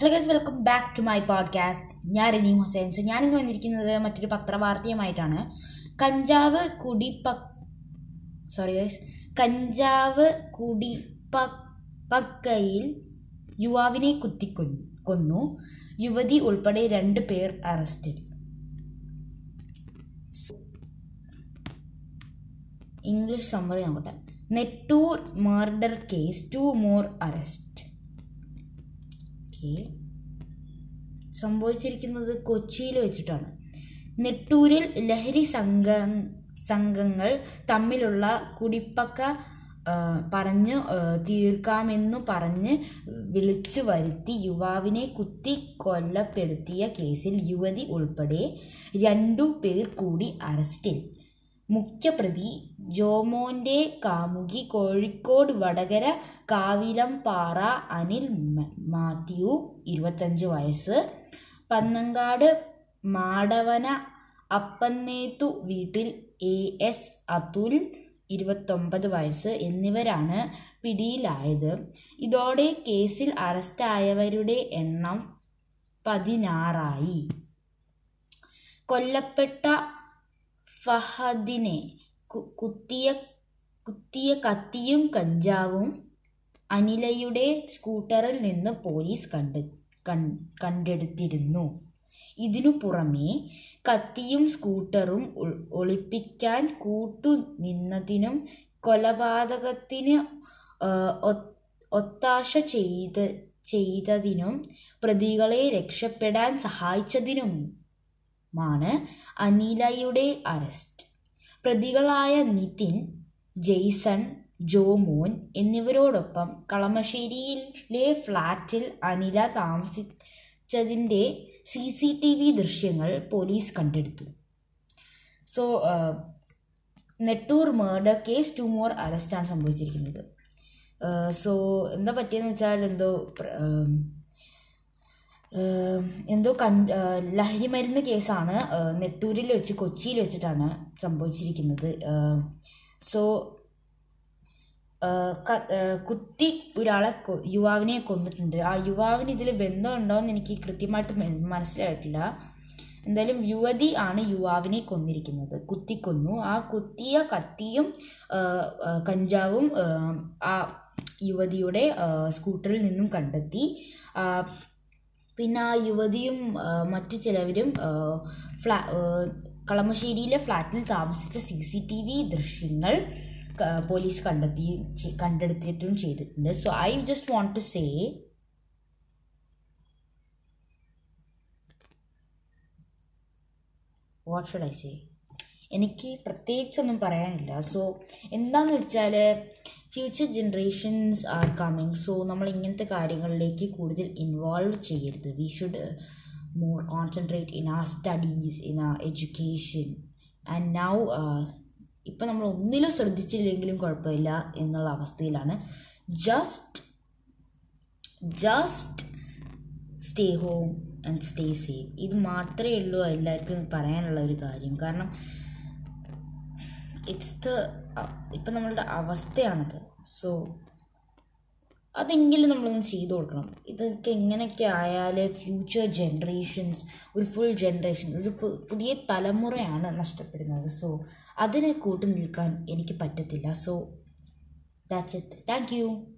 Hello guys welcome back to my podcast ഞാൻ Raneem Hussain. So ഞാനിന്ന് വന്നിരിക്കുന്നത് മറ്റൊരു പത്രവാർത്തയുമായിട്ടാണ്. കഞ്ചാവ് കുടിപ്പ സോറി ഗൈസ് കഞ്ചാവ് കുടിപ്പക്കയിൽ യുവാവിനെ കുത്തിക്കൊന്നു കൊന്നു. യുവതി ഉൾപ്പെടെ രണ്ട് പേർ അറസ്റ്റിൽ. ഇംഗ്ലീഷ് സമ്മതി നോക്കട്ടെ Nettoor murder case two more arrest okay സംഭവിച്ചിരിക്കുന്നത് കൊച്ചിയിൽ വെച്ചിട്ടാണ്. നെട്ടൂരിൽ ലഹരി സംഘ സംഘങ്ങൾ തമ്മിലുള്ള കുടിപ്പക്ക പറഞ്ഞു തീർക്കാമെന്നു പറഞ്ഞ് വിളിച്ചു വരുത്തി യുവാവിനെ കുത്തി കൊല്ലപ്പെടുത്തിയ കേസിൽ യുവതി ഉൾപ്പെടെ രണ്ടു പേർ കൂടി അറസ്റ്റിൽ. മുഖ്യപ്രതി ജോമോന്റെ കാമുകി കോഴിക്കോട് വടകര കാവിലംപാറ അനിൽ മാത്യു ഇരുപത്തഞ്ച് വയസ്സ്. പന്നങ്കാട് മാടവന അപ്പന്നേത്തു വീട്ടിൽ എ എസ് അതുൽ ഇരുപത്തൊമ്പത് വയസ്സ് എന്നിവരാണ് പിടിയിലായത്. ഇതോടെ കേസിൽ അറസ്റ്റായവരുടെ എണ്ണം പതിനാറായി. കൊല്ലപ്പെട്ട ഫഹദിനെ കുത്തിയ കുത്തിയ കത്തിയും കഞ്ചാവും അനിലയുടെ സ്കൂട്ടറിൽ നിന്ന് പോലീസ് കണ്ട് കണ്ടെടുത്തിരുന്നു. ഇതിനു പുറമെ കത്തിയും സ്കൂട്ടറും ഒളിപ്പിക്കാൻ കൂട്ടു നിന്നതിനും കൊലപാതകത്തിന് ഒത്താശ ചെയ്ത് ചെയ്തതിനും പ്രതികളെ രക്ഷപ്പെടാൻ സഹായിച്ചതിനുമാണ് അനിലയുടെ അറസ്റ്റ്. പ്രതികളായ നിതിൻ ജെയ്സൺ ജോമോൻ എന്നിവരോടൊപ്പം കളമശ്ശേരിയിലെ ഫ്ലാറ്റിൽ അനില താമസിച്ചതിന്റെ സി സി ടി വി ദൃശ്യങ്ങൾ പോലീസ് കണ്ടെടുത്തു. So Nettoor murder case two more അറസ്റ്റാണ് സംഭവിച്ചിരിക്കുന്നത്. സോ എന്താ പറ്റിയെന്ന് വെച്ചാൽ എന്തോ എന്തോ കൺ ലഹരി മരുന്ന് കേസാണ് നെട്ടൂരിൽ വെച്ച് കൊച്ചിയിൽ വെച്ചിട്ടാണ് സംഭവിച്ചിരിക്കുന്നത്. സോ കുത്തി ഒരാളെ യുവാവിനെ കൊന്നിട്ടുണ്ട്. ആ യുവാവിന് ഇതിൽ ബന്ധമുണ്ടോയെന്ന് എനിക്ക് കൃത്യമായിട്ട് മനസ്സിലായിട്ടില്ല. എന്തായാലും യുവതി ആണ് യുവാവിനെ കൊന്നിരിക്കുന്നത്. കുത്തിക്കൊന്നു ആ കുത്തിയ കത്തിയും കഞ്ചാവും ആ യുവതിയുടെ സ്കൂട്ടറിൽ നിന്നും കണ്ടെത്തി. പിന്നെ ആ യുവതിയും മറ്റു ചിലവരും ഫ്ലാ കളമശ്ശേരിയിലെ ഫ്ലാറ്റിൽ താമസിച്ച സി സി ടി വി ദൃശ്യങ്ങൾ പോലീസ് കണ്ടെത്തി കണ്ടെടുത്തിട്ടും ചെയ്തിട്ടുണ്ട്. So I just want to say what should I say എനിക്ക് പ്രത്യേകിച്ചൊന്നും പറയാനില്ല. സോ എന്താന്ന് വെച്ചാൽ future generations are coming so നമ്മൾ ഇങ്ങനത്തെ കാര്യങ്ങളിലേക്ക് കൂടുതൽ ഇൻവോൾവ് ചെയ്യരുത്. We should more concentrate in our studies in our education and now ഇപ്പം നമ്മൾ ഒന്നിലും ശ്രദ്ധിച്ചില്ലെങ്കിലും കുഴപ്പമില്ല എന്നുള്ള അവസ്ഥയിലാണ്. Just just stay home and stay safe ഇത് മാത്രമേ ഉള്ളൂ എല്ലാവർക്കും പറയാനുള്ള ഒരു കാര്യം. കാരണം ഇറ്റ്സ് ദ ഇപ്പം നമ്മളുടെ അവസ്ഥയാണത്. സോ അതെങ്കിലും നമ്മളൊന്ന് ചെയ്തു കൊടുക്കണം. ഇതൊക്കെ എങ്ങനെയൊക്കെ ആയാൽ ഫ്യൂച്ചർ ജനറേഷൻസ് ഒരു ഫുൾ ജനറേഷൻ ഒരു പുതിയ തലമുറയാണ് നഷ്ടപ്പെടുന്നത്. സോ അതിനെ കൂട്ടു നിൽക്കാൻ എനിക്ക് പറ്റത്തില്ല. So that's it thank you